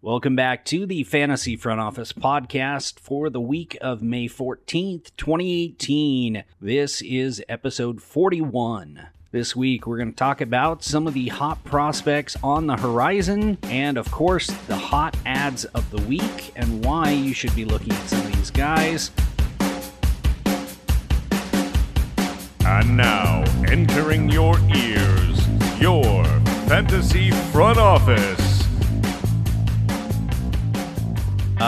Welcome back to the Fantasy Front Office podcast for the week of May 14th, 2018. This is episode 41. This week, we're going to talk about some of the hot prospects on the horizon, and of course, the hot adds of the week, and why you should be looking at some of these guys. And now, entering your ears, your Fantasy Front Office.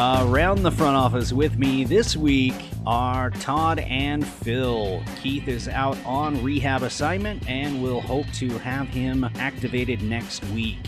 Around the front office with me this week are Todd and Phil. Keith is out on rehab assignment, and we'll hope to have him activated next week.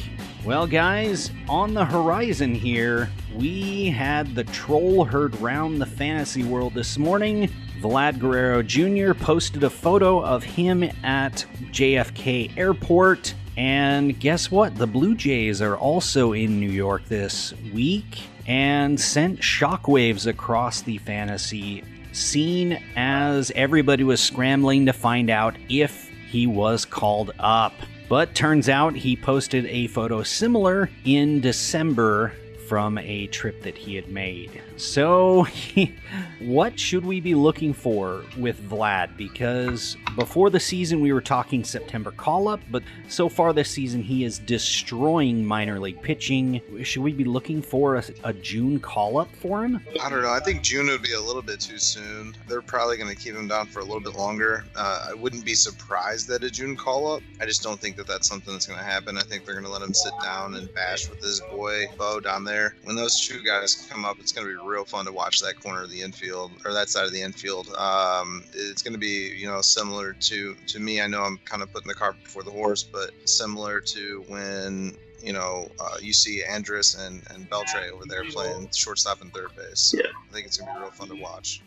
Well, guys, on the horizon here, we had the troll heard round the fantasy world this morning. Vlad Guerrero Jr. posted a photo of him at JFK Airport. And guess what? The Blue Jays are also in New York this week and sent shockwaves across the fantasy scene as everybody was scrambling to find out if he was called up. But turns out he posted a photo similar in December from a trip that he had made. So, what should we be looking for with Vlad? Because before the season, we were talking September call up, but so far this season, he is destroying minor league pitching. Should we be looking for a, a June call up for him? I don't know. I think June would be a little bit too soon. They're probably going to keep him down for a little bit longer. Uh, I wouldn't be surprised at a June call up. I just don't think that that's something that's going to happen. I think they're going to let him sit down and bash with his boy Bo down there. When those two guys come up, it's going to be real fun to watch that corner of the infield or that side of the infield. Um, it's going to be, you know, similar to to me. I know I'm kind of putting the cart before the horse, but similar to when you know, uh, you see Andrus and, and Beltre over there playing shortstop and third base. Yeah. I think it's gonna be real fun to watch.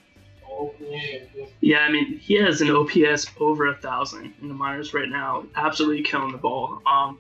Yeah, I mean, he has an OPS over a thousand in the minors right now, absolutely killing the ball. Um,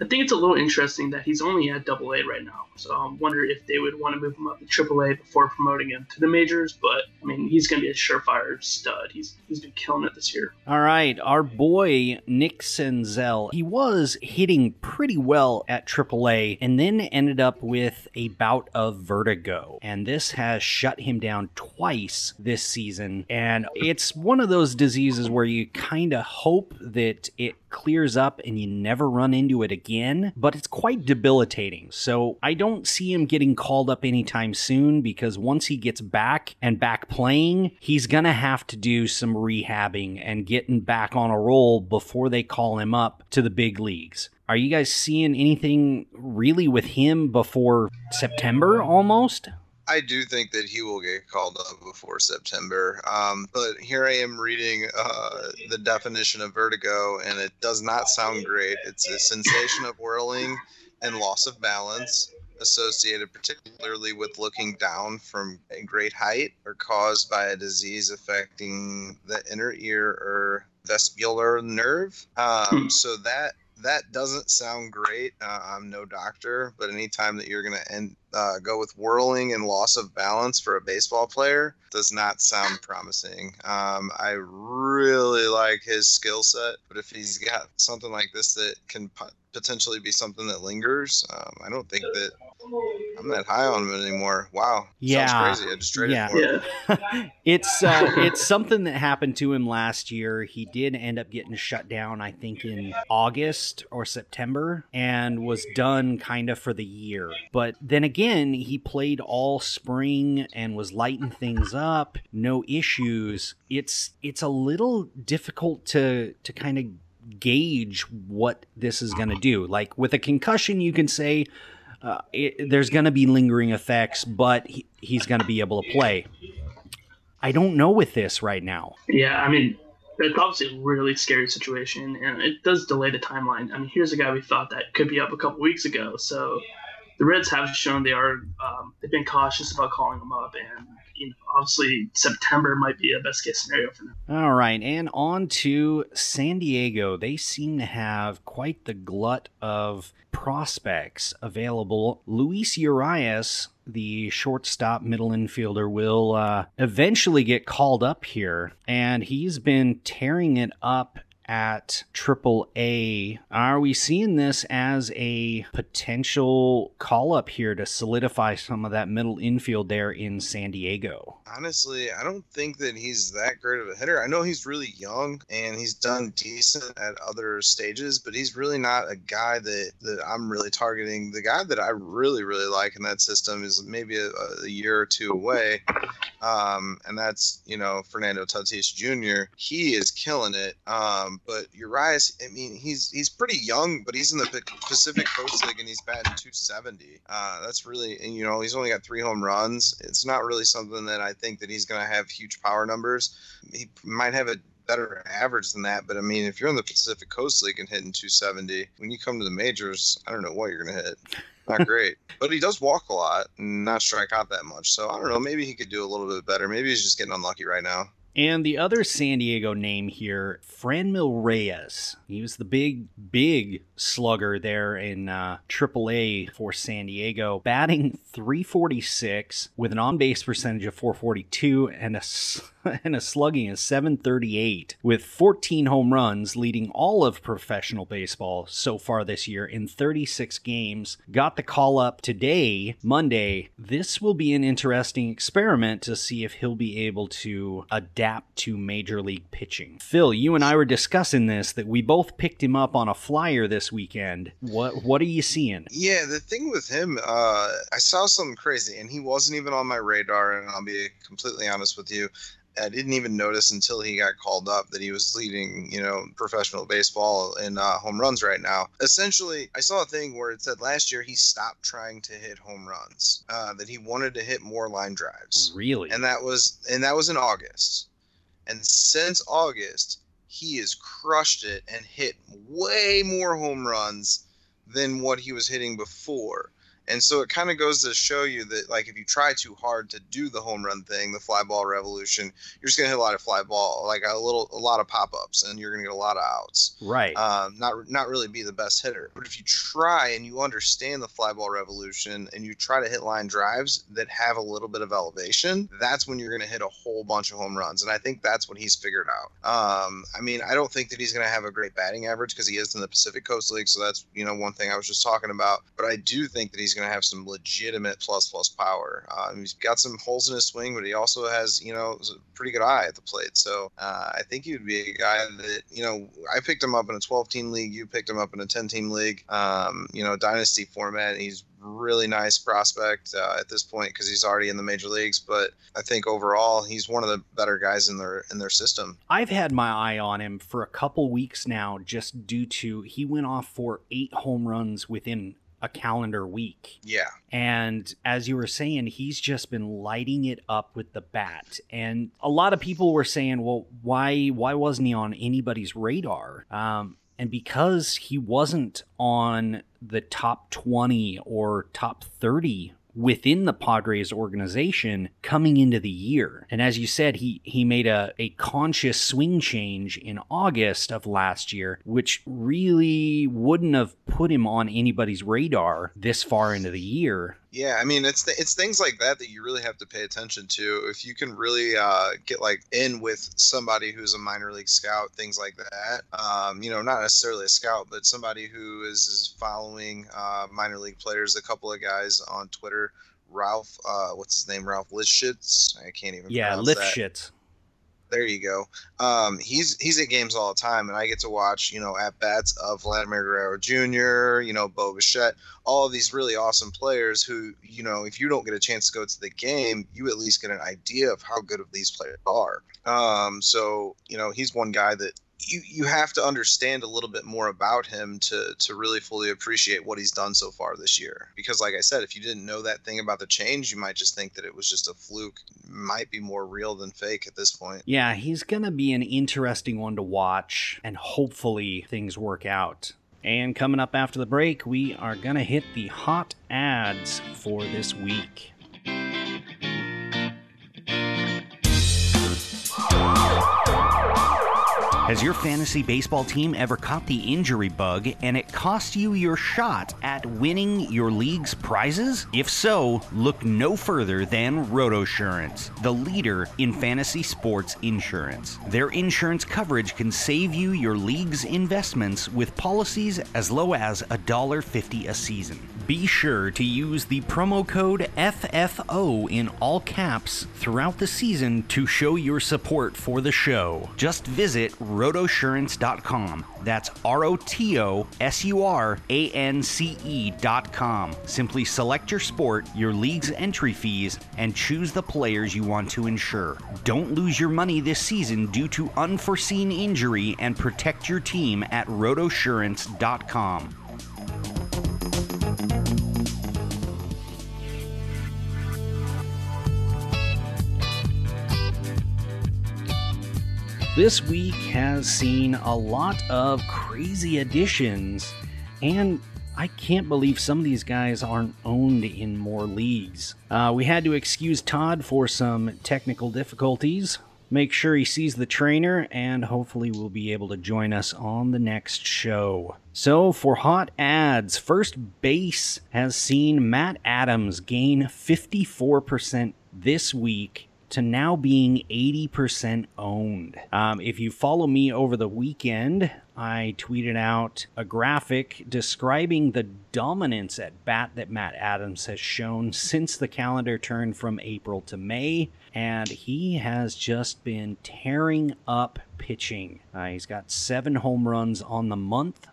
I think it's a little interesting that he's only at Double A right now. So I wonder if they would want to move him up to Triple A before promoting him to the majors. But I mean, he's going to be a surefire stud. He's he's been killing it this year. All right, our boy Nick Senzel, he was hitting pretty well at AAA and then ended up with a bout of vertigo. And this has shut him down twice this season. And it's one of those diseases where you kind of hope that it clears up and you never run into it again, but it's quite debilitating. So I don't see him getting called up anytime soon because once he gets back and back playing, he's going to have to do some rehabbing and getting back on a roll before they call him up to the big leagues. Are you guys seeing anything really with him before September almost? I do think that he will get called up before September. Um, but here I am reading uh, the definition of vertigo, and it does not sound great. It's a sensation of whirling and loss of balance associated particularly with looking down from a great height or caused by a disease affecting the inner ear or vestibular nerve. Um, so that that doesn't sound great. Uh, I'm no doctor, but anytime that you're going to end uh, go with whirling and loss of balance for a baseball player does not sound promising. Um, I really like his skill set, but if he's got something like this that can p- potentially be something that lingers, um, I don't think that I'm not high on him anymore. Wow, Yeah. sounds crazy. I just traded Yeah. for. Yeah, it's uh, it's something that happened to him last year. He did end up getting shut down, I think, in August or September, and was done kind of for the year. But then again, he played all spring and was lighting things up, no issues. It's it's a little difficult to to kind of gauge what this is going to do. Like with a concussion, you can say. Uh, it, there's going to be lingering effects, but he, he's going to be able to play. I don't know with this right now. yeah. I mean, it's obviously a really scary situation, and it does delay the timeline. I mean, here's a guy we thought that could be up a couple weeks ago. So the Reds have shown they are um, they've been cautious about calling him up, and you know, obviously September might be a best case scenario for them. All right, and on to San Diego. They seem to have quite the glut of prospects available. Luis Urias, the shortstop middle infielder, will uh, eventually get called up here, and he's been tearing it up at Triple A. Are we seeing this as a potential call up here to solidify some of that middle infield there in San Diego? Honestly, I don't think that he's that great of a hitter. I know he's really young and he's done decent at other stages, but he's really not a guy that, that I'm really targeting. The guy that I really, really like in that system is maybe a, a year or two away. Um, and that's, you know, Fernando Tatis Jr. He is killing it. Um, but Urias, I mean, he's he's pretty young, but he's in the Pacific Coast League and he's batting 270. Uh, that's really, and, you know, he's only got three home runs. It's not really something that I think that he's going to have huge power numbers. He might have a better average than that. But I mean, if you're in the Pacific Coast League and hitting 270, when you come to the majors, I don't know what you're going to hit. Not great. but he does walk a lot and not strike out that much. So I don't know. Maybe he could do a little bit better. Maybe he's just getting unlucky right now. And the other San Diego name here, Franmil Reyes. He was the big, big slugger there in uh, AAA for San Diego, batting 346 with an on base percentage of 442 and a and a slugging of 738 with 14 home runs, leading all of professional baseball so far this year in 36 games. Got the call up today, Monday. This will be an interesting experiment to see if he'll be able to adapt to major league pitching. Phil, you and I were discussing this that we both picked him up on a flyer this weekend. What what are you seeing? Yeah, the thing with him, uh, I saw something crazy, and he wasn't even on my radar. And I'll be completely honest with you. I didn't even notice until he got called up that he was leading, you know, professional baseball in uh, home runs right now. Essentially, I saw a thing where it said last year he stopped trying to hit home runs, uh, that he wanted to hit more line drives. Really? And that was and that was in August. And since August, he has crushed it and hit way more home runs than what he was hitting before. And so it kind of goes to show you that, like, if you try too hard to do the home run thing, the fly ball revolution, you're just gonna hit a lot of fly ball, like a little, a lot of pop ups, and you're gonna get a lot of outs. Right. Um, not not really be the best hitter. But if you try and you understand the fly ball revolution, and you try to hit line drives that have a little bit of elevation, that's when you're gonna hit a whole bunch of home runs. And I think that's what he's figured out. Um, I mean, I don't think that he's gonna have a great batting average because he is in the Pacific Coast League, so that's you know one thing I was just talking about. But I do think that he's going to have some legitimate plus plus power. Uh, he's got some holes in his swing, but he also has you know a pretty good eye at the plate. So uh, I think he would be a guy that you know I picked him up in a 12 team league. You picked him up in a 10 team league. Um, you know dynasty format. He's really nice prospect uh, at this point because he's already in the major leagues. But I think overall he's one of the better guys in their in their system. I've had my eye on him for a couple weeks now, just due to he went off for eight home runs within a calendar week. Yeah. And as you were saying, he's just been lighting it up with the bat. And a lot of people were saying, well, why why wasn't he on anybody's radar? Um, and because he wasn't on the top 20 or top 30 within the Padres organization coming into the year. And as you said, he he made a, a conscious swing change in August of last year, which really wouldn't have put him on anybody's radar this far into the year. Yeah, I mean it's th- it's things like that that you really have to pay attention to. If you can really uh, get like in with somebody who's a minor league scout, things like that. Um, you know, not necessarily a scout, but somebody who is, is following uh, minor league players. A couple of guys on Twitter, Ralph, uh, what's his name, Ralph Lifshitz. I can't even. Yeah, Lifshitz there you go. Um, he's he's at games all the time, and I get to watch you know at bats of Vladimir Guerrero Jr., you know Bo Bichette, all of these really awesome players who you know if you don't get a chance to go to the game, you at least get an idea of how good of these players are. Um, so you know he's one guy that you you have to understand a little bit more about him to to really fully appreciate what he's done so far this year. Because like I said, if you didn't know that thing about the change, you might just think that it was just a fluke. might be more real than fake at this point. Yeah, he's gonna be an interesting one to watch, and hopefully things work out. And coming up after the break, we are gonna hit the hot adds for this week. Has your fantasy baseball team ever caught the injury bug and it cost you your shot at winning your league's prizes? If so, look no further than RotoSurance, the leader in fantasy sports insurance. Their insurance coverage can save you your league's investments with policies as low as $1.50 a season. Be sure to use the promo code FFO in all caps throughout the season to show your support for the show. Just visit rotosurance.com. That's R O T O S U R A N C E.com. Simply select your sport, your league's entry fees, and choose the players you want to insure. Don't lose your money this season due to unforeseen injury and protect your team at rotosurance.com. This week has seen a lot of crazy additions, and I can't believe some of these guys aren't owned in more leagues. Uh, we had to excuse Todd for some technical difficulties. Make sure he sees the trainer, and hopefully, will be able to join us on the next show. So, for hot adds, first base has seen Matt Adams gain 54% this week to now being 80% owned. Um, if you follow me over the weekend, I tweeted out a graphic describing the dominance at bat that Matt Adams has shown since the calendar turned from April to May, and he has just been tearing up pitching. Uh, he's got seven home runs on the month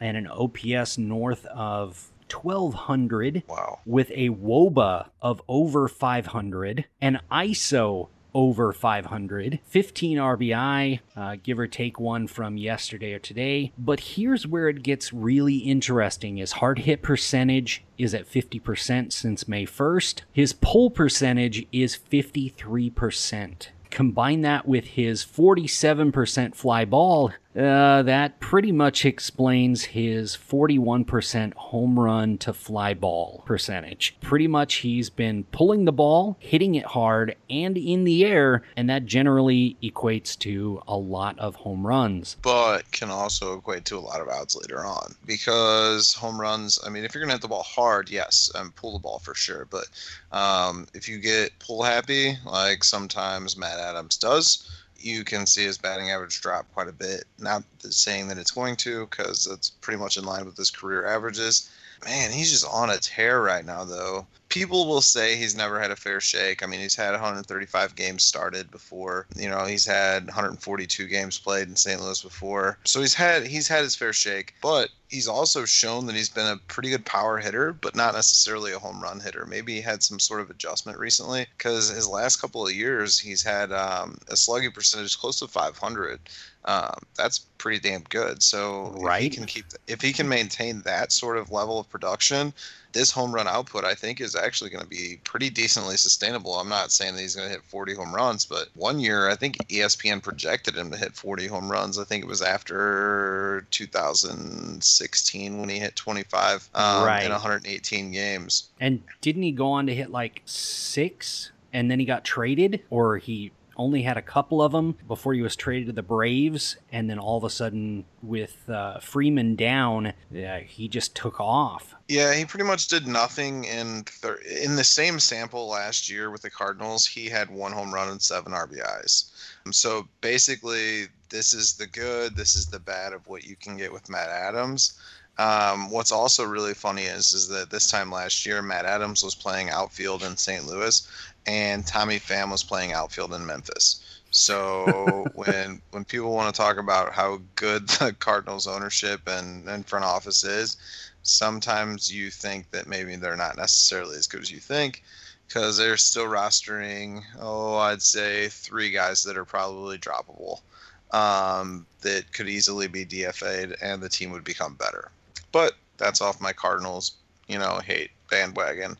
and an OPS north of 1200 Wow. with a WOBA of over 500, an ISO over 500, 15 RBI, uh, give or take one from yesterday or today. But here's where it gets really interesting: his hard hit percentage is at 50% since May 1st. His pull percentage is 53%. Combine that with his 47% fly ball, uh, that pretty much explains his 41% home run to fly ball percentage. Pretty much he's been pulling the ball, hitting it hard, and in the air, and that generally equates to a lot of home runs. But can also equate to a lot of outs later on because home runs. I mean, if you're gonna hit the ball hard, yes, and pull the ball for sure. But um, if you get pull happy, like sometimes Matt Adams does, you can see his batting average drop quite a bit. Not saying that it's going to, because it's pretty much in line with his career averages. Man, he's just on a tear right now, though. People will say he's never had a fair shake. I mean, he's had 135 games started before. You know, he's had 142 games played in St. Louis before. So he's had he's had his fair shake, but he's also shown that he's been a pretty good power hitter, but not necessarily a home run hitter. Maybe he had some sort of adjustment recently because his last couple of years he's had um, a slugging percentage close to 500. Um, that's pretty damn good. So if Right. he can keep if he can maintain that sort of level of production, this home run output I think is actually going to be pretty decently sustainable. I'm not saying that he's going to hit 40 home runs, but one year I think ESPN projected him to hit 40 home runs. I think it was after 2016 when he hit 25 um, Right. in 118 games. And didn't he go on to hit like six and then he got traded? Or he only had a couple of them before he was traded to the Braves? And then all of a sudden, with uh, Freeman down, yeah, he just took off. Yeah, he pretty much did nothing in thir- in the same sample last year with the Cardinals. He had one home run and seven RBIs. So basically, this is the good, this is the bad of what you can get with Matt Adams. Um, what's also really funny is is that this time last year, Matt Adams was playing outfield in St. Louis, and Tommy Pham was playing outfield in Memphis. So when when people want to talk about how good the Cardinals ownership and, and front office is, sometimes you think that maybe they're not necessarily as good as you think because they're still rostering oh i'd say three guys that are probably droppable um, that could easily be dfa'd and the team would become better that's off my cardinals you know hate bandwagon.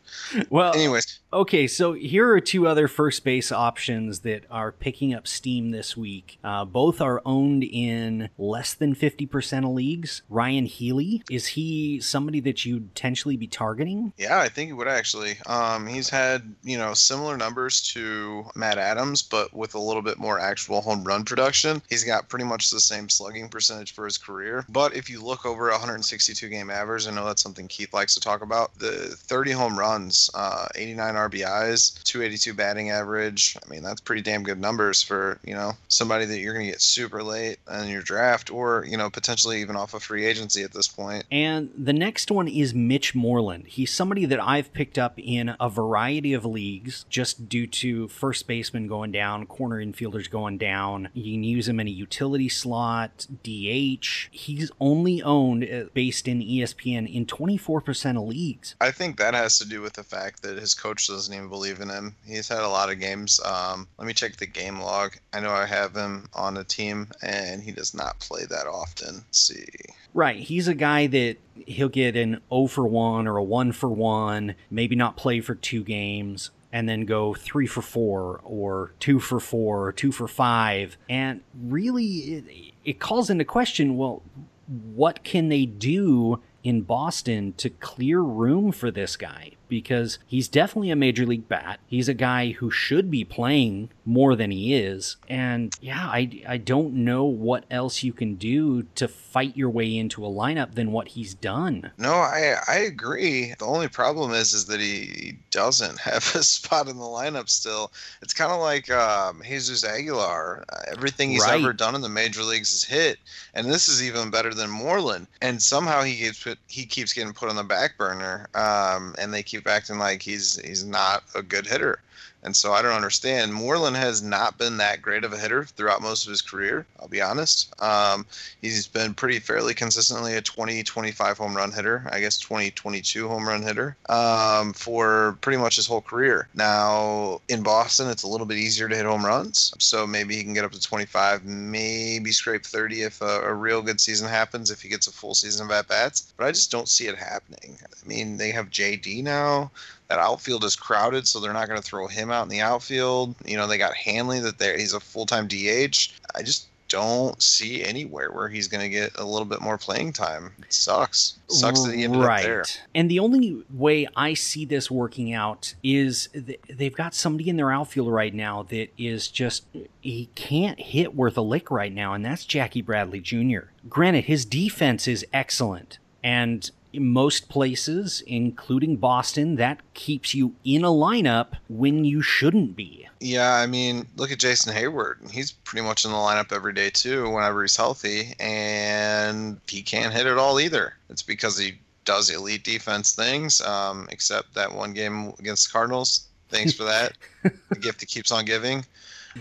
Well, Anyways, Okay, so here are two other first base options that are picking up steam this week. Uh, both are owned in less than 50% of leagues. Ryan Healy, is he somebody that you'd potentially be targeting? yeah, I think he would actually. Um, he's had you know similar numbers to Matt Adams, but with a little bit more actual home run production. He's got pretty much the same slugging percentage for his career. But if you look over 162 game average, I know that's something Keith likes to talk about. The 30 home runs, uh, 89 RBIs, 282 batting average. I mean, that's pretty damn good numbers for you know somebody that you're going to get super late in your draft, or you know potentially even off of free agency at this point. And the next one is Mitch Moreland. He's somebody that I've picked up in a variety of leagues just due to first baseman going down, corner infielders going down. You can use him in a utility slot, DH. He's only owned uh, based in ESPN in 24% of leagues. I think that has to do with the fact that his coach doesn't even believe in him. He's had a lot of games. Um, let me check the game log. I know I have him on a team, and he does not play that often. Let's see. Right. He's a guy that he'll get an 0 for 1 or a 1 for 1, maybe not play for two games, and then go 3 for 4 or 2 for 4 or 2 for 5. And really, it, it calls into question well, what can they do in Boston to clear room for this guy? Because he's definitely a major league bat. He's a guy who should be playing more than he is. And yeah, I, I don't know what else you can do to fight your way into a lineup than what he's done. No, I I agree. The only problem is is that he, doesn't have a spot in the lineup still. It's kind of like um, Jesus Aguilar. Uh, everything he's Right. ever done in the major leagues is hit, and this is even better than Moreland. And somehow he gets put, he keeps getting put on the back burner, um, and they keep acting like he's he's not a good hitter. And so I don't understand. Moreland has not been that great of a hitter throughout most of his career. I'll be honest. Um, he's been pretty fairly consistently a 20, 25 home run hitter. I guess 20, 22 home run hitter um, for pretty much his whole career. Now in Boston, it's a little bit easier to hit home runs. So maybe he can get up to 25, maybe scrape 30 if a, a real good season happens, if he gets a full season of at bats. But I just don't see it happening. I mean, they have JD now that outfield is crowded, so they're not going to throw him out in the outfield. You know, they got Hanley that they he's a full time DH. I just don't see anywhere where he's going to get a little bit more playing time. It sucks. Sucks that he ended right. up there. And the only way I see this working out is th- they've got somebody in their outfield right now that is just he can't hit worth a lick right now, and that's Jackie Bradley Jr. Granted, his defense is excellent, and in most places, including Boston, that keeps you in a lineup when you shouldn't be. Yeah, I mean, look at Jason Heyward. He's pretty much in the lineup every day too, whenever he's healthy, and he can't hit it all either. It's because he does elite defense things, um, except that one game against the Cardinals. Thanks for that. the gift that keeps on giving.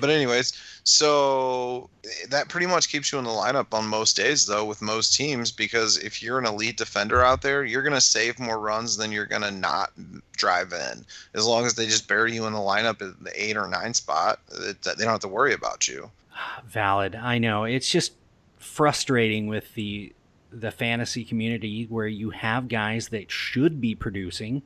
But anyways, so eh, that pretty much keeps you in the lineup on most days, though, with most teams, because if you're an elite defender out there, you're going to save more runs than you're going to not drive in. As long as they just bury you in the lineup at the eight or nine spot, it, they don't have to worry about you. Valid. I know. It's just frustrating with the the fantasy community where you have guys that should be producing,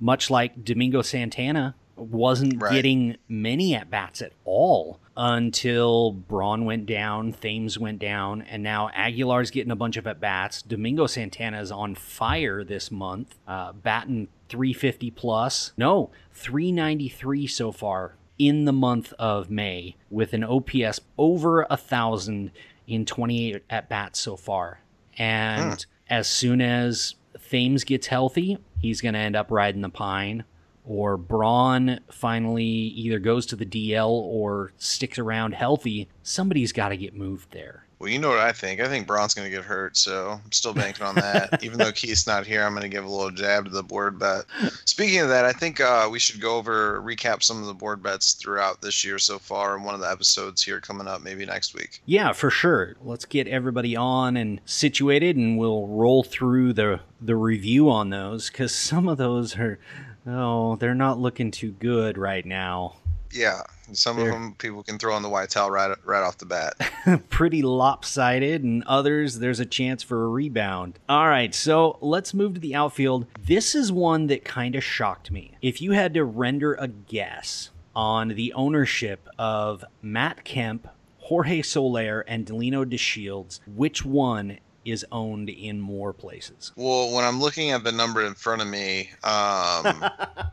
much like Domingo Santana wasn't Right. getting many at bats at all until Braun went down, Thames went down, and now Aguilar's getting a bunch of at bats. Domingo Santana is on fire this month, uh, batting 350 plus. No, 393 so far in the month of May with an OPS over a thousand in 28 at bats so far. And as soon as Thames gets healthy, he's going to end up riding the pine. Or Braun finally either goes to the DL or sticks around healthy. Somebody's got to get moved there. Well, you know what I think. I think Braun's going to get hurt, so I'm still banking on that. Even though Keith's not here, I'm going to give a little jab to the board bet. Speaking of that, I think uh, we should go over, recap some of the board bets throughout this year so far in one of the episodes here coming up, maybe next week. Yeah, for sure. Let's get everybody on and situated, and we'll roll through the the review on those because some of those are, oh, they're not looking too good right now. Yeah, some They're- of them people can throw on the white towel right right off the bat. pretty lopsided, and others, there's a chance for a rebound. All right, so let's move to the outfield. This is one that kind of shocked me. If you had to render a guess on the ownership of Matt Kemp, Jorge Soler, and Delino DeShields, which one is owned in more places? Well, when I'm looking at the number in front of me, um,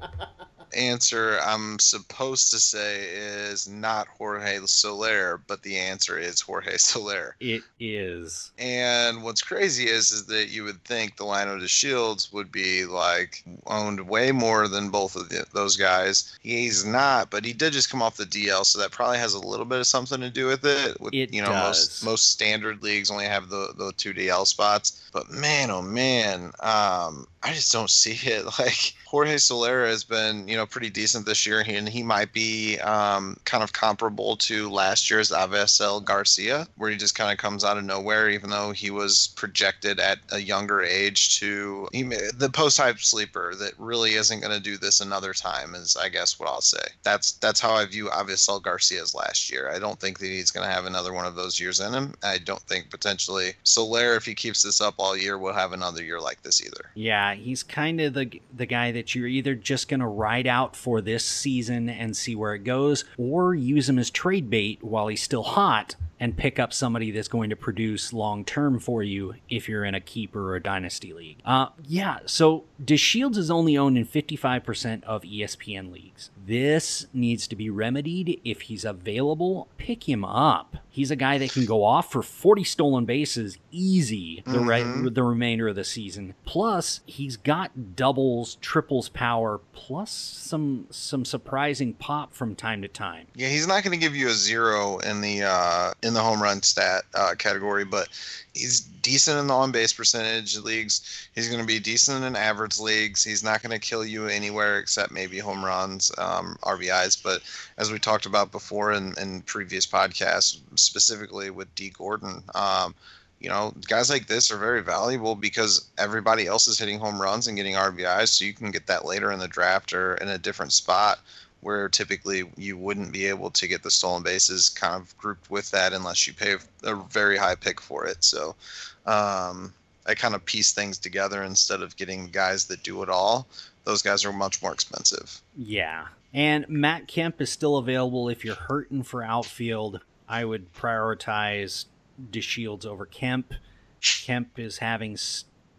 answer I'm supposed to say is not Jorge Soler, but the answer is Jorge Soler. It is. And what's crazy is is that you would think Delino DeShields would be like owned way more than both of the, those guys. He's not, but he did just come off the DL, so that probably has a little bit of something to do with it. With, It you know, most does. most standard leagues only have the the two DL spots. But man, oh man, um, I just don't see it. Like Jorge Soler has been, you know, pretty decent this year, and he might be um, kind of comparable to last year's Avisail Garcia, where he just kind of comes out of nowhere, even though he was projected at a younger age to he, the post hype sleeper that really isn't going to do this another time. Is I guess what I'll say. That's that's how I view Avisail Garcia's last year. I don't think that he's going to have another one of those years in him. I don't think potentially Soler, if he keeps this up all year, we'll have another year like this either. Yeah, he's kind of the the guy that you're either just going to ride out for this season and see where it goes, or use him as trade bait while he's still hot and pick up somebody that's going to produce long term for you if you're in a keeper or a dynasty league. Uh, yeah, so DeShields is only owned in 55% of ESPN leagues. This needs to be remedied. If he's available, pick him up. He's a guy that can go off for 40 stolen bases easy the re- Mhm. the remainder of the season. Plus, he's got doubles, triples power, plus some some surprising pop from time to time. Yeah, he's not going to give you a zero in the uh, in the home run stat uh, category, but he's decent in the on base percentage leagues. He's going to be decent in average leagues. He's not going to kill you anywhere except maybe home runs, um, RBIs. But as we talked about before in, in previous podcasts, specifically with Dee Gordon, um, you know, guys like this are very valuable because everybody else is hitting home runs and getting RBIs, so you can get that later in the draft or in a different spot where typically you wouldn't be able to get the stolen bases kind of grouped with that unless you pay a very high pick for it. So um, I kind of piece things together instead of getting guys that do it all. Those guys are much more expensive. Yeah. And Matt Kemp is still available if you're hurting for outfield. I would prioritize DeShields over Kemp. Kemp is having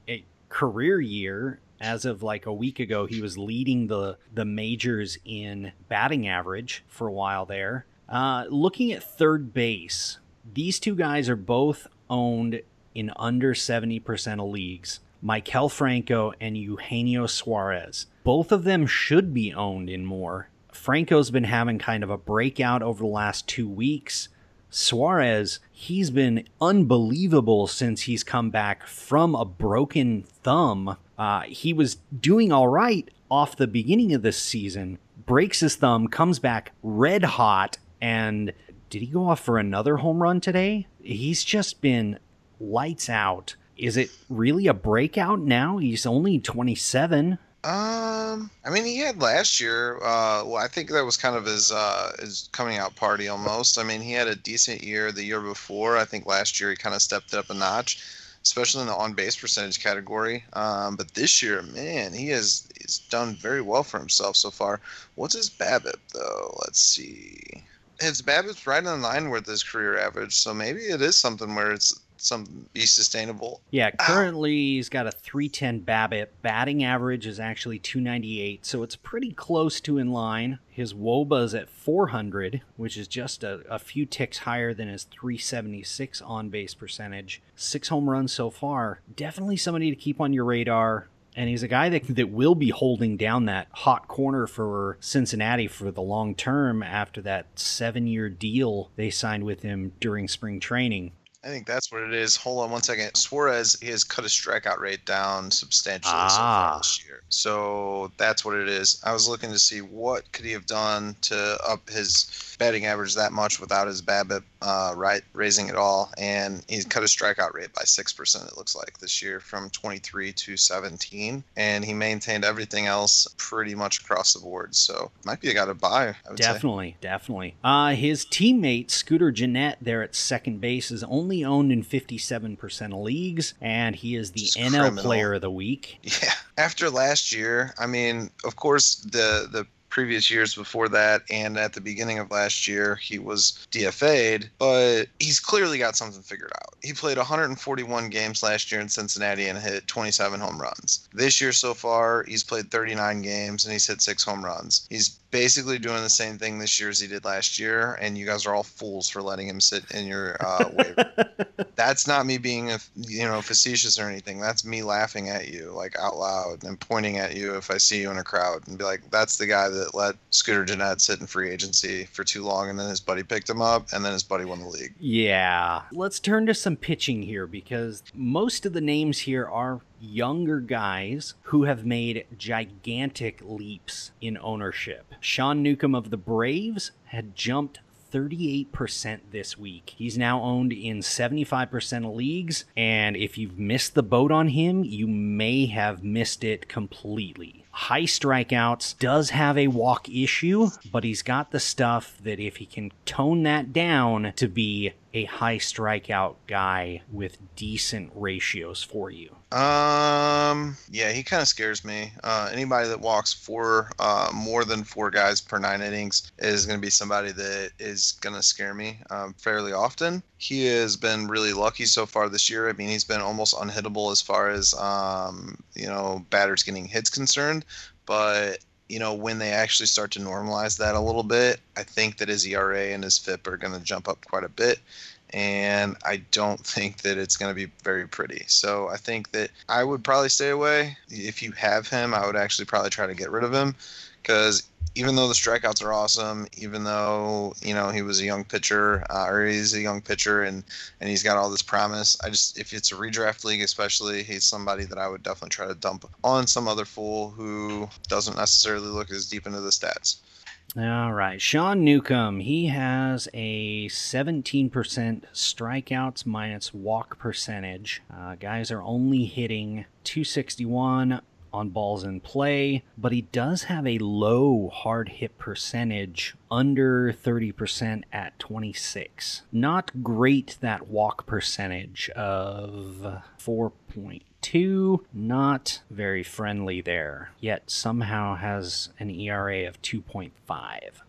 a career year. As of like a week ago, he was leading the the majors in batting average for a while there. Uh, looking at third base, these two guys are both owned in under 70% of leagues. Maikel Franco and Eugenio Suarez. Both of them should be owned in more. Franco's been having kind of a breakout over the last two weeks. Suarez, he's been unbelievable since he's come back from a broken thumb. Uh, he was doing all right off the beginning of this season, breaks his thumb, comes back red hot, and did he go off for another home run today? He's just been lights out. Is it really a breakout now? He's only 27. Um, I mean, he had last year. Uh, well, I think that was kind of his uh, his coming out party almost. I mean, he had a decent year the year before. I think last year he kind of stepped it up a notch, especially in the on base percentage category. Um, but this year, man, he has he's done very well for himself so far. What's his BABIP though? Let's see. His BABIP's right in line with his career average, so maybe it is something where it's some be sustainable. Yeah, ah. currently he's got a 310 BABIP. Batting average is actually 298, so it's pretty close to in line. His WOBA is at 400, which is just a, a few ticks higher than his 376 on base percentage. Six home runs so far. Definitely somebody to keep on your radar. And he's a guy that, that will be holding down that hot corner for Cincinnati for the long term after that seven year deal they signed with him during spring training. I think that's what it is. Hold on one second. Suarez he has cut his strikeout rate down substantially so Ah. far this year. So that's what it is. I was looking to see what could he have done to up his batting average that much without his BABIP uh, right raising at all, and he's cut his strikeout rate by six percent. It looks like this year from 23 to 17, and he maintained everything else pretty much across the board. So might be a guy to buy. I would say. Definitely, definitely. Uh, his teammate Scooter Gennett there at second base is only owned in 57% of leagues, and he is the Just NL criminal. Player of the Week. Yeah. After last year, I mean, of course, the the previous years before that and at the beginning of last year, he was DFA'd, but he's clearly got something figured out. He played 141 games last year in Cincinnati and hit 27 home runs. This year so far, he's played 39 games and he's hit 6 home runs. He's basically doing the same thing this year as he did last year, and you guys are all fools for letting him sit in your uh, waiver. That's not me being a, you know facetious or anything. That's me laughing at you like out loud and pointing at you if i see you in a crowd and be like that's the guy that let Scooter Gennett sit in free agency for too long and then his buddy picked him up and then his buddy won the league. Yeah. Let's turn to some pitching here because most of the names here are younger guys who have made gigantic leaps in ownership. Sean Newcomb of the Braves had jumped 38% this week. He's now owned in 75% of leagues, and if you've missed the boat on him, you may have missed it completely. High strikeouts, does have a walk issue, but he's got the stuff that if he can tone that down to be a high strikeout guy with decent ratios for you. Um yeah he kind of scares me. Uh, anybody that walks four uh, more than four guys per nine innings is going to be somebody that is going to scare me um, fairly often. He has been really lucky so far this year. I mean he's been almost unhittable as far as um, you know batters getting hits concerned but you know, when they actually start to normalize that a little bit, I think that his ERA and his FIP are going to jump up quite a bit. And I don't think that it's going to be very pretty. So I think that I would probably stay away. If you have him, I would actually probably try to get rid of him because even though the strikeouts are awesome, even though you know he was a young pitcher uh, or he's a young pitcher and and he's got all this promise, I just if it's a redraft league, especially, he's somebody that I would definitely try to dump on some other fool who doesn't necessarily look as deep into the stats. All right. Sean Newcomb, he has a 17% strikeouts minus walk percentage. Uh, guys are only hitting 261 on balls in play, but he does have a low hard hit percentage under 30% at 26. Not great that walk percentage of 4.2, not very friendly there, yet somehow has an ERA of 2.5.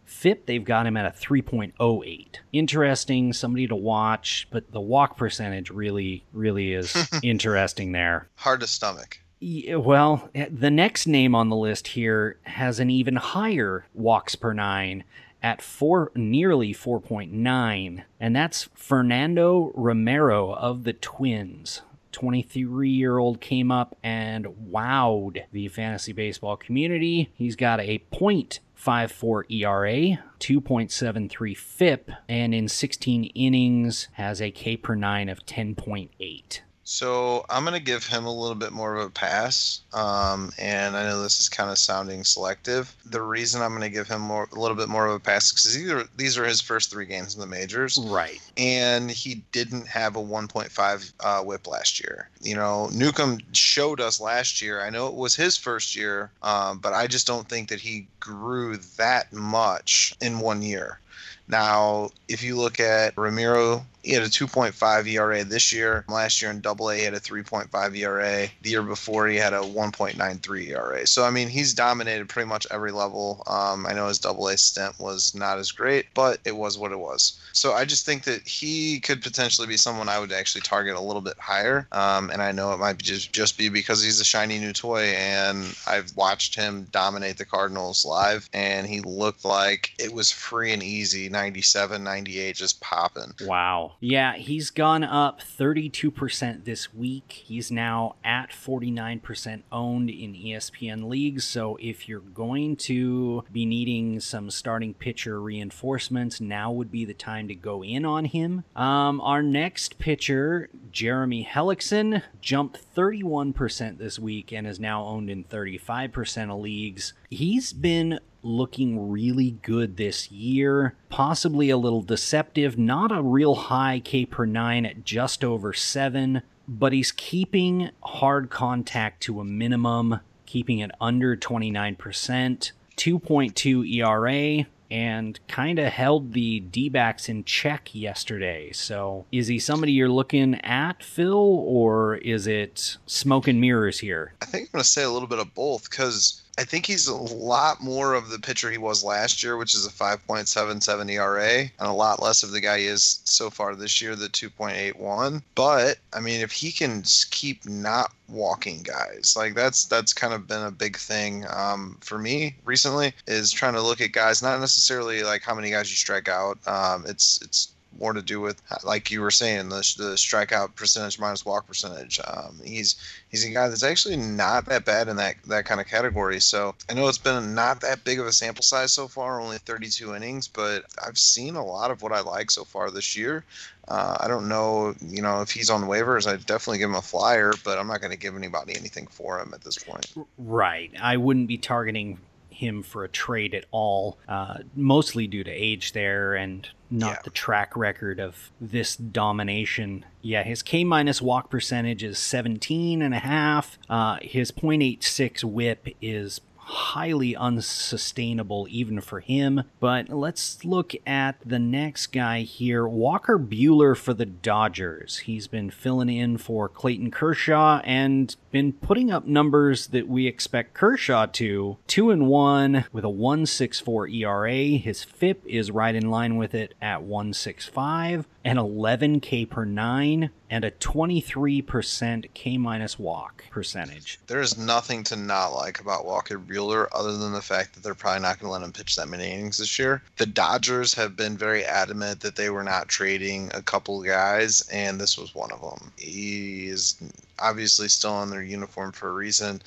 FIP, they've got him at a 3.08. Interesting, somebody to watch, but the walk percentage really, really is interesting there. Hard to stomach. Yeah, well, the next name on the list here has an even higher walks per nine at four, nearly 4.9, and that's Fernando Romero of the Twins. 23 year old came up and wowed the fantasy baseball community. He's got a point. 5.4 ERA, 2.73 FIP, and in 16 innings has a K per 9 of 10.8. So I'm going to give him a little bit more of a pass. Um, and I know this is kind of sounding selective. The reason I'm going to give him more, a little bit more of a pass is because these are, these are his first three games in the majors. Right. and he didn't have a 1.5 uh, whip last year. You know, Newcomb showed us last year. I know it was his first year, um, but I just don't think that he grew that much in one year. Now, if you look at Romero, he had a 2.5 ERA this year. Last year in Double A, he had a 3.5 ERA. The year before, he had a 1.93 ERA. So I mean, he's dominated pretty much every level. Um, I know his Double A stint was not as great, but it was what it was. So I just think that he could potentially be someone I would actually target a little bit higher. Um, and I know it might just just be because he's a shiny new toy, and I've watched him dominate the Cardinals live, and he looked like it was free and easy 97, 98, just popping. Wow. Yeah, he's gone up 32% this week. He's now at 49% owned in ESPN leagues. So if you're going to be needing some starting pitcher reinforcements, now would be the time to go in on him. Um, our next pitcher, Jeremy Hellickson, jumped 31% this week and is now owned in 35% of leagues. He's been looking really good this year, possibly a little deceptive, not a real high K per 9 at just over 7, but he's keeping hard contact to a minimum, keeping it under 29%, 2.2 ERA, and kind of held the D backs in check yesterday. So, is he somebody you're looking at, Phil, or is it smoke and mirrors here? I think I'm going to say a little bit of both because I think he's a lot more of the pitcher he was last year, which is a 5.77 ERA, and a lot less of the guy he is so far this year, the 2.81. But I mean, if he can keep not walking guys, like that's that's kind of been a big thing um, for me recently, is trying to look at guys, not necessarily like how many guys you strike out. Um, it's it's more to do with, like you were saying, the, the strikeout percentage minus walk percentage. Um, he's he's a guy that's actually not that bad in that that kind of category. So I know it's been not that big of a sample size so far, only 32 innings, but I've seen a lot of what I like so far this year. Uh, I don't know, you know, if he's on waivers, I'd definitely give him a flyer, but I'm not going to give anybody anything for him at this point. Right. I wouldn't be targeting him for a trade at all, uh, mostly due to age there and not Yeah. the track record of this domination. Yeah, his K minus walk percentage is 17 and a half. Uh, his 0.86 whip is highly unsustainable even for him. But let's look at the next guy here Walker Buehler for the Dodgers. He's been filling in for Clayton Kershaw and been putting up numbers that we expect Kershaw to. 2 and 1 with a 164 ERA. His FIP is right in line with it at 165 and 11 K per 9 and a 23% K minus walk percentage. There is nothing to not like about Walker Buehler other than the fact that they're probably not going to let him pitch that many innings this year. The Dodgers have been very adamant that they were not trading a couple guys, and this was one of them. He is obviously still on their uniform for a reason.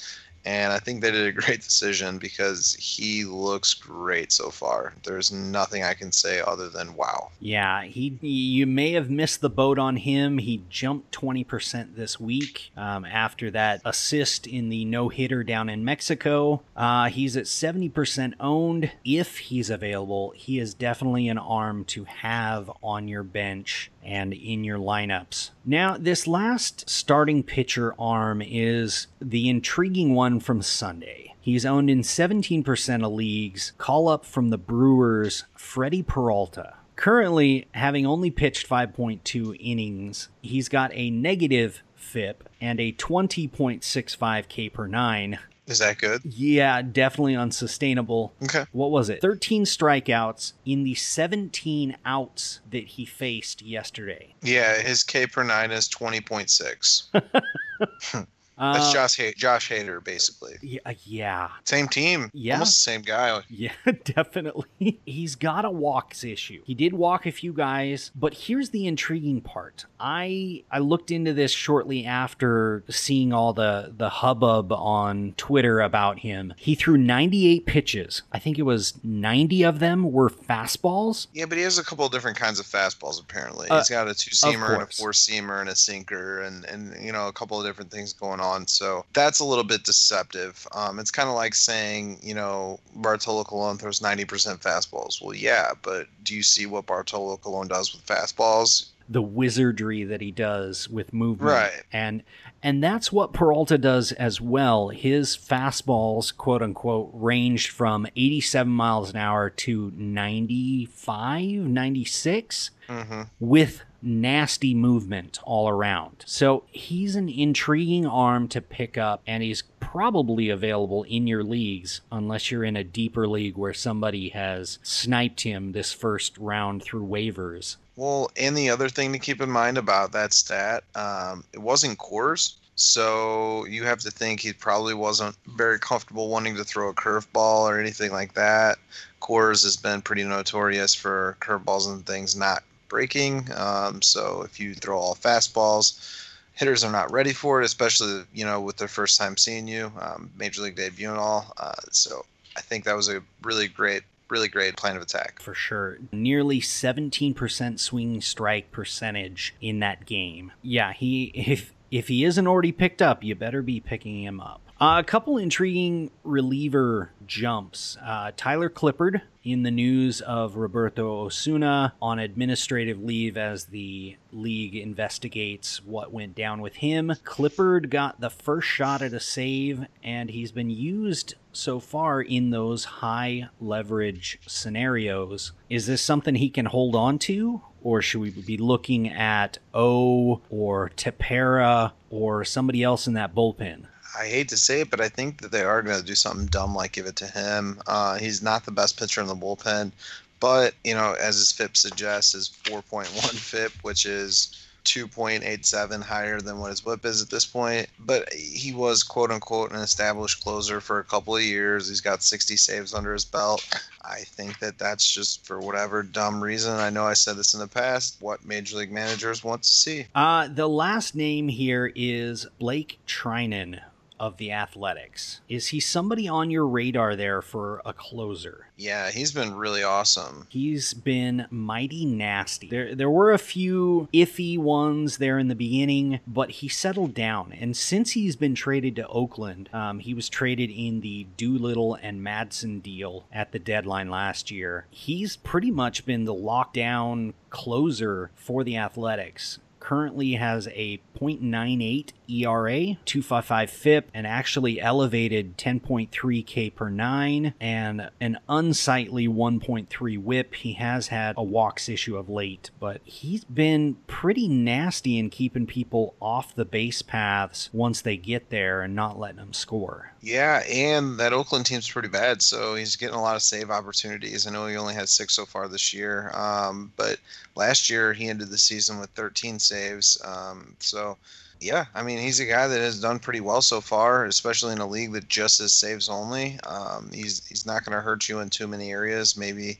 And I think they did a great decision because he looks great so far. There's nothing I can say other than wow. Yeah, he. You may have missed the boat on him. He jumped twenty percent this week um, after that assist in the no hitter down in Mexico. Uh, he's at seventy percent owned. If he's available, he is definitely an arm to have on your bench and in your lineups. Now, this last starting pitcher arm is the intriguing one from Sunday. He's owned in 17% of leagues. Call up from the Brewers, Freddy Peralta. Currently, having only pitched 5.2 innings, he's got a negative FIP and a 20.65 K per 9. Is that good? Yeah, definitely unsustainable. Okay. What was it? 13 strikeouts in the 17 outs that he faced yesterday. Yeah, his K per nine is 20.6. Uh, That's Josh, ha- Josh Hader, basically. yeah, yeah, Same team. Yeah. Almost the same guy. yeah, definitely. He's got a walks issue. He did walk a few guys, but here's the intriguing part. I I looked into this shortly after seeing all the the hubbub on Twitter about him. He threw 98 pitches. I think it was 90 of them were fastballs. Yeah, but he has a couple of different kinds of fastballs. Apparently, Uh, he's got a two seamer and a four seamer and a sinker, and and you know a couple of different things going on. So that's a little bit deceptive. Um, it's kind of like saying you know Bartolo Colon throws ninety percent fastballs. Well, yeah, but do you see what Bartolo Colon does with fastballs? the wizardry that he does with movement. Right. And and that's what Peralta does as well. His fastballs, quote unquote, ranged from 87 miles an hour to 95, 96 hmm with nasty movement all around. So he's an intriguing arm to pick up, and he's probably available in your leagues unless you're in a deeper league where somebody has sniped him this first round through waivers. Well, and the other thing to keep in mind about that stat, um, it wasn't Coors. So you have to think he probably wasn't very comfortable wanting to throw a curveball or anything like that. Coors has been pretty notorious for curveballs and things not breaking. Um, so if you throw all fastballs, hitters are not ready for it, especially you know with their first time seeing you, um, major league debut and all. Uh, so I think that was a really great really great plan of attack. For sure. Nearly 17% swing strike percentage in that game. Yeah, he if if he isn't already picked up, you better be picking him up. Uh, a couple intriguing reliever jumps. Uh, Tyler Clippard in the news of Roberto Osuna on administrative leave as the league investigates what went down with him. Clippard got the first shot at a save, and he's been used so far in those high leverage scenarios. Is this something he can hold on to? Or should we be looking at O or Tepera or somebody else in that bullpen? I hate to say it, but I think that they are going to do something dumb like give it to him. Uh, he's not the best pitcher in the bullpen, but you know, as his FIP suggests, is 4.1 FIP, which is 2.87 higher than what his whip is at this point. But he was quote unquote an established closer for a couple of years. He's got 60 saves under his belt. I think that that's just for whatever dumb reason. I know I said this in the past. What major league managers want to see. Uh, the last name here is Blake Treinen, of the Athletics. Is he somebody on your radar there for a closer? Yeah, he's been really awesome. He's been mighty nasty. There there were a few iffy ones there in the beginning, but he settled down. And since he's been traded to Oakland, um, he was traded in the Doolittle and Madson deal at the deadline last year. He's pretty much been the lockdown closer for the Athletics currently has a 0.98 ERA, 255 FIP, and actually elevated 10.3 K per nine, and an unsightly 1.3 WHIP. He has had a walks issue of late, but he's been pretty nasty in keeping people off the base paths once they get there and not letting them score. Yeah, and that Oakland team's pretty bad, so he's getting a lot of save opportunities. I know he only had six so far this year, um, but last year he ended the season with 13 saves. Um, so yeah, I mean, he's a guy that has done pretty well so far, especially in a league that just is saves only. Um, he's he's not going to hurt you in too many areas. Maybe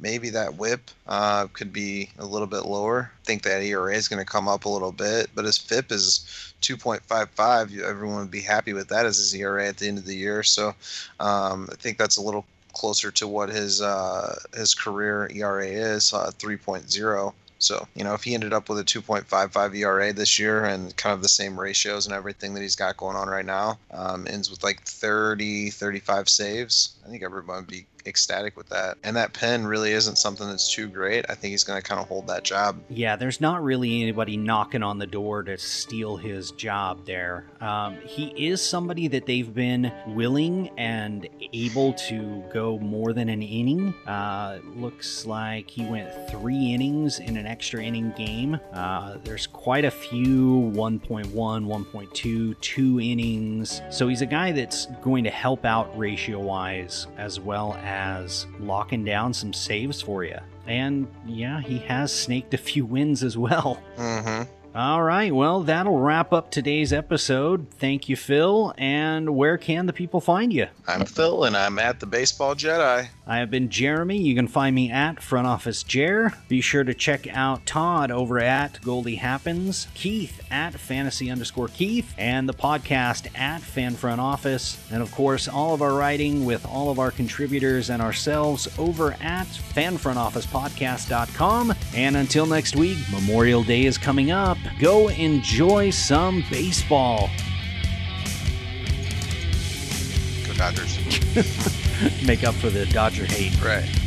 maybe that whip uh, could be a little bit lower. I think that ERA is going to come up a little bit, but his FIP is 2.55. Everyone would be happy with that as his ERA at the end of the year. So um, I think that's a little closer to what his uh, his career ERA is, uh, 3.0. So, you know, if he ended up with a 2.55 ERA this year and kind of the same ratios and everything that he's got going on right now, um, ends with like 30, 35 saves, I think everyone would be ecstatic with that. And that pen really isn't something that's too great. I think he's going to kind of hold that job. Yeah, there's not really anybody knocking on the door to steal his job there. Um, he is somebody that they've been willing and able to go more than an inning. Uh, looks like he went three innings in an extra inning game. Uh, there's quite a few 1.1, 1.2, two innings. So he's a guy that's going to help out ratio wise as well as locking down some saves for you. And yeah, he has snaked a few wins as well. Mm-hmm. All right, well, that'll wrap up today's episode. Thank you, Phil. And where can the people find you? I'm Phil, and I'm at the Baseball Jedi. I have been Jeremy. You can find me at Front Office Jer. Be sure to check out Todd over at Goldie Happens, Keith at Fantasy underscore Keith, and the podcast at Fan Front Office. And of course, all of our writing with all of our contributors and ourselves over at fanfrontofficepodcast.com. And until next week, Memorial Day is coming up. Go enjoy some baseball. Go Dodgers. Make up for the Dodger hate. Right.